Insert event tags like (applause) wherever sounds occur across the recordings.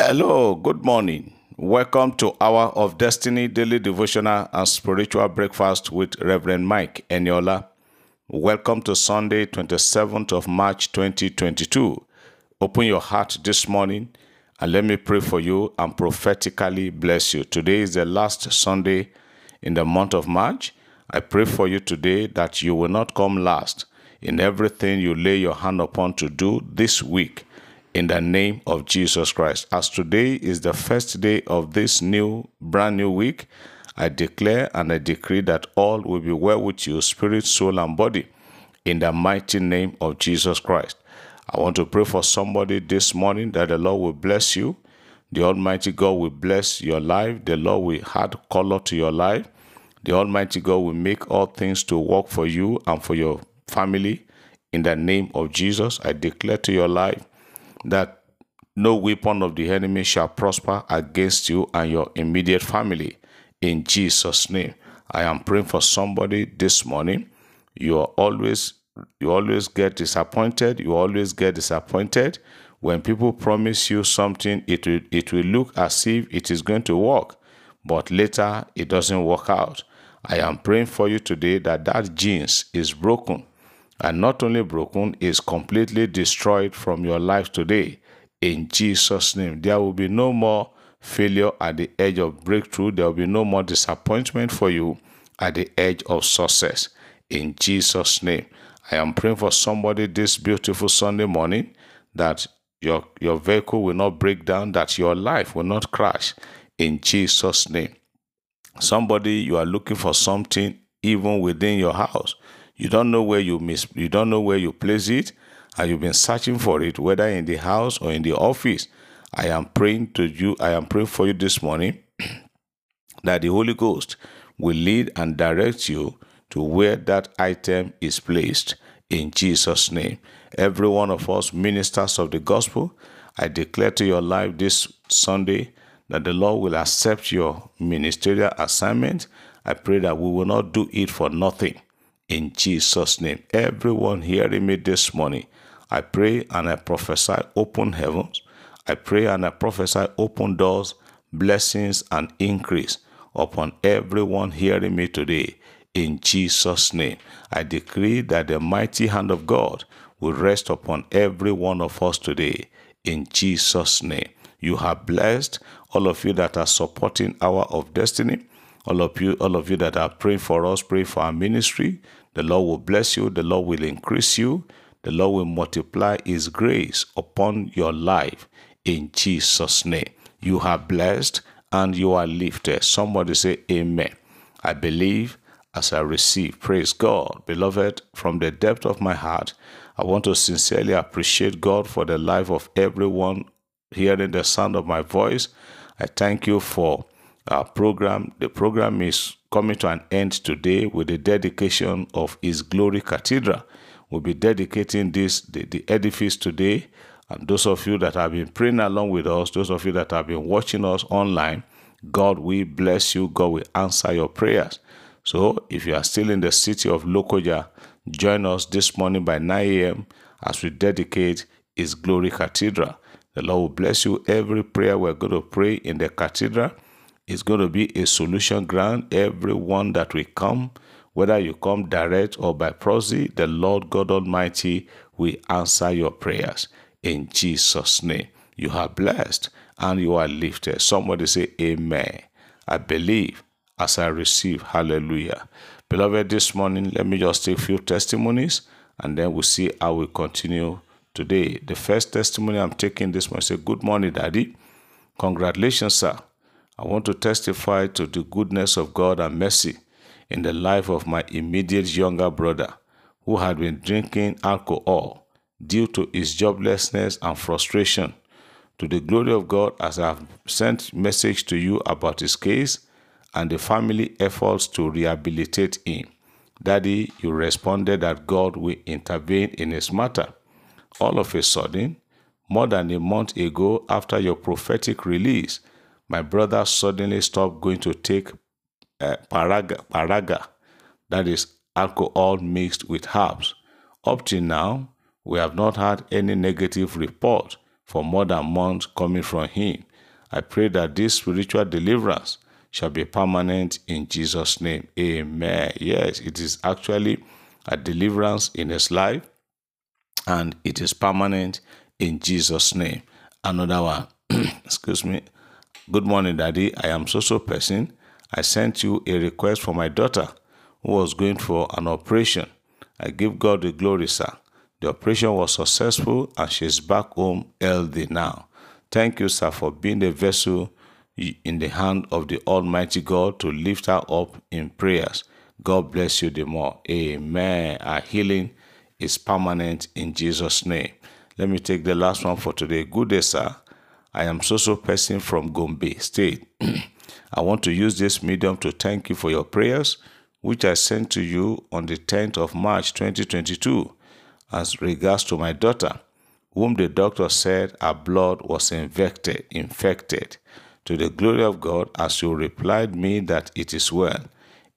Hello, good morning. Welcome to Hour of Destiny Daily Devotional and Spiritual Breakfast with Reverend Mike Eniola. Welcome to Sunday, 27th of March 2022. Open your heart this morning and let me pray for you and prophetically bless you. Today is the last Sunday in the month of March. I pray for you today that you will not come last in everything you lay your hand upon to do this week in the name of Jesus Christ. As today is the first day of this new, brand new week, I declare and I decree that all will be well with you, spirit, soul, and body, in the mighty name of Jesus Christ. I want to pray for somebody this morning that the Lord will bless you. The Almighty God will bless your life. The Lord will add color to your life. The Almighty God will make all things to work for you and for your family. In the name of Jesus, I declare to your life that no weapon of the enemy shall prosper against you and your immediate family. In Jesus' name, I am praying for somebody this morning. You are always you always get disappointed. You always get disappointed when people promise you something. It will it will look as if it is going to work, but later it doesn't work out. I am praying for you today that that genes is broken and not only broken, is completely destroyed from your life today. In Jesus' name, there will be no more failure at the edge of breakthrough. There will be no more disappointment for you at the edge of success. In Jesus' name, I am praying for somebody this beautiful Sunday morning that your, your vehicle will not break down, that your life will not crash. In Jesus' name. Somebody, you are looking for something even within your house you don't know where you miss you don't know where you place it. And you've been searching for it whether in the house or in the office? I am praying to you i am praying for you this morning (clears throat) that the holy ghost will lead and direct you to where that item is placed in jesus name. Every one of us ministers of the gospel i declare to your life this sunday that the lord will accept your ministerial assignment. I pray that we will not do it for nothing in Jesus' name. Everyone hearing me this morning, I pray and I prophesy open heavens. I pray and I prophesy open doors, blessings, and increase upon everyone hearing me today. In Jesus' name, I decree that the mighty hand of God will rest upon every one of us today. In Jesus' name, you are blessed. All of you that are supporting Hour of Destiny, all of you, all of you that are praying for us, pray for our ministry. The Lord will bless you. The Lord will increase you. The Lord will multiply His grace upon your life in Jesus' name. You are blessed and you are lifted. Somebody say, Amen. I believe as I receive. Praise God. Beloved, from the depth of my heart, I want to sincerely appreciate God for the life of everyone hearing the sound of my voice. I thank you for our program. The program is coming to an end today with the dedication of His Glory Cathedral. We'll be dedicating this the, the edifice today. And those of you that have been praying along with us, those of you that have been watching us online, God will bless you. God will answer your prayers. So if you are still in the city of Lokoja, join us this morning by 9 a.m. as we dedicate His Glory Cathedral. The Lord will bless you. Every prayer we're going to pray in the cathedral is going to be a solution ground. Everyone that will come, whether you come direct or by proxy, the Lord God Almighty will answer your prayers. In Jesus' name, you are blessed and you are lifted. Somebody say, Amen. I believe as I receive. Hallelujah. Beloved, this morning, let me just take a few testimonies and then we'll see how we continue today. The first testimony I'm taking this morning say, Good morning, Daddy. Congratulations, sir. I want to testify to the goodness of God and mercy in the life of my immediate younger brother who had been drinking alcohol due to his joblessness and frustration. To the glory of God, as I have sent message to you about his case and the family efforts to rehabilitate him. Daddy, you responded that God will intervene in his matter. All of a sudden, more than a month ago after your prophetic release, my brother suddenly stopped going to take uh, paraga, paraga, that is alcohol mixed with herbs. Up till now, we have not had any negative report for more than a month coming from him. I pray that this spiritual deliverance shall be permanent in Jesus' name. Amen. Yes, it is actually a deliverance in his life and it is permanent in Jesus' name. Another one. (clears throat) Excuse me. Good morning, Daddy. I am so so person. I sent you a request for my daughter who was going for an operation. I give God the glory, sir. The operation was successful and she's back home healthy now. Thank you, sir, for being the vessel in the hand of the Almighty God to lift her up in prayers. God bless you the more. Amen. Our healing is permanent in Jesus' name. Let me take the last one for today. Good day, sir. I am so-so person from Gombe State. (clears throat) I want to use this medium to thank you for your prayers, which I sent to you on the 10th of March 2022 as regards to my daughter, whom the doctor said her blood was infected, infected. To the glory of God, as you replied me that it is well.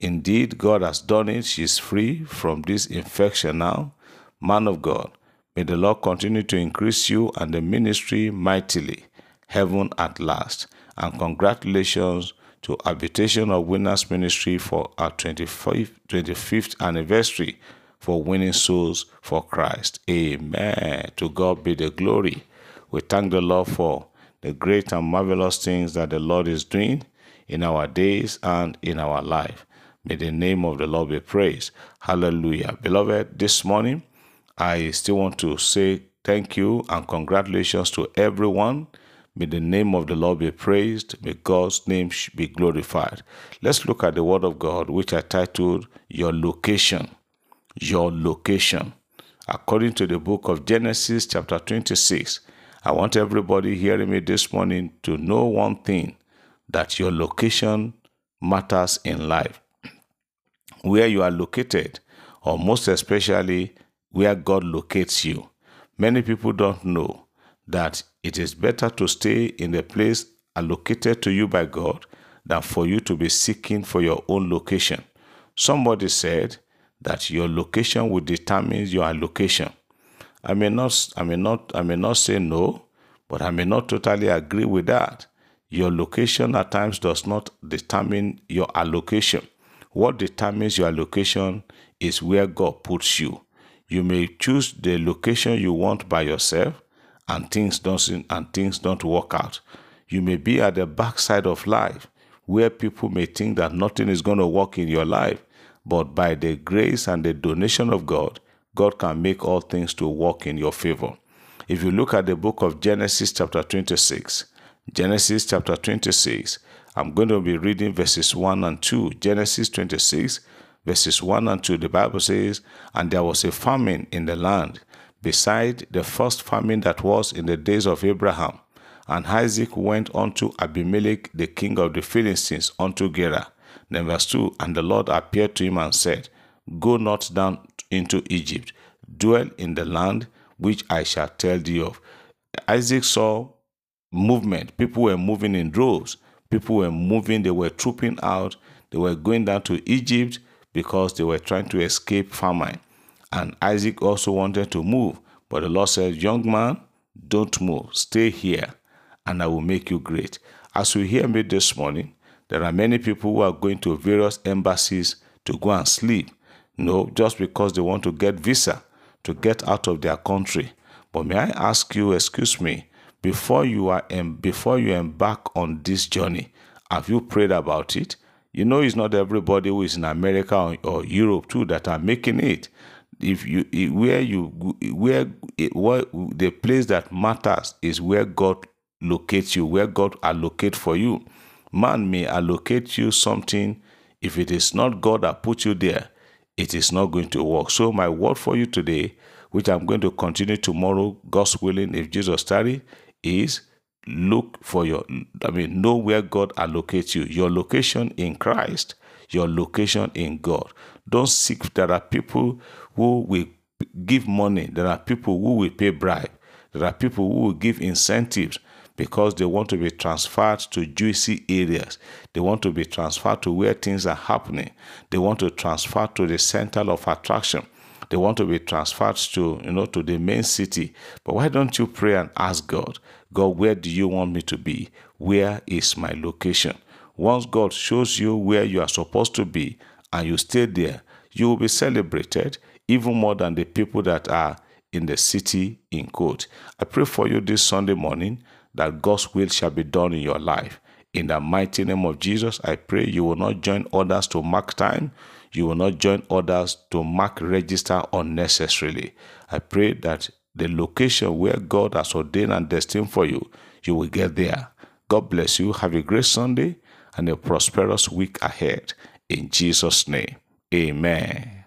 Indeed, God has done it. She is free from this infection now. Man of God, may the Lord continue to increase you and the ministry mightily. Heaven at last. And congratulations to Habitation of Winners Ministry for our 25th, 25th anniversary for winning souls for Christ. Amen. To God be the glory. We thank the Lord for the great and marvelous things that the Lord is doing in our days and in our life. May the name of the Lord be praised. Hallelujah. Beloved, this morning, I still want to say thank you and congratulations to everyone. May the name of the Lord be praised. May God's name be glorified. Let's look at the Word of God, which I titled Your Location your location. According to the book of Genesis, chapter 26, I want everybody hearing me this morning to know one thing that your location matters in life. Where you are located, or most especially where God locates you. Many people don't know that it is better to stay in the place allocated to you by God than for you to be seeking for your own location. Somebody said, that your location will determine your allocation. I may not I may not I may not say no, but I may not totally agree with that. Your location at times does not determine your allocation. What determines your allocation is where God puts you. You may choose the location you want by yourself and things don't and things don't work out. You may be at the backside of life where people may think that nothing is going to work in your life but by the grace and the donation of God, God can make all things to work in your favor. If you look at the book of Genesis chapter 26, Genesis chapter 26, I'm going to be reading verses 1 and 2. Genesis 26, verses 1 and 2, the Bible says, And there was a famine in the land, beside the first famine that was in the days of Abraham. And Isaac went unto Abimelech, the king of the Philistines, unto Gerar. Then verse 2 And the Lord appeared to him and said, Go not down into Egypt, dwell in the land which I shall tell thee of. Isaac saw movement. People were moving in droves. People were moving, they were trooping out, they were going down to Egypt because they were trying to escape famine. And Isaac also wanted to move. But the Lord said, Young man, don't move. Stay here, and I will make you great. As you hear me this morning, there are many people who are going to various embassies to go and sleep. No, just because they want to get visa to get out of their country. But may I ask you, excuse me, before you are before you embark on this journey, have you prayed about it? You know, it's not everybody who is in America or, or Europe too that are making it. If you where you where, where the place that matters is where God locates you, where God allocate for you. Man may allocate you something. If it is not God that put you there, it is not going to work. So my word for you today, which I'm going to continue tomorrow, God's willing, if Jesus tarry, is look for your, I mean, know where God allocates you. Your location in Christ, your location in God. Don't seek, there are people who will give money. There are people who will pay bribe. There are people who will give incentives because they want to be transferred to juicy areas. They want to be transferred to where things are happening. They want to transfer to the center of attraction. They want to be transferred to, you know, to the main city. But why don't you pray and ask God? God, where do you want me to be? Where is my location? Once God shows you where you are supposed to be and you stay there, you will be celebrated even more than the people that are in the city in quote. I pray for you this Sunday morning that God's will shall be done in your life. In the mighty name of Jesus, I pray you will not join others to mark time. You will not join others to mark register unnecessarily. I pray that the location where God has ordained and destined for you, you will get there. God bless you. Have a great Sunday and a prosperous week ahead. In Jesus' name, amen.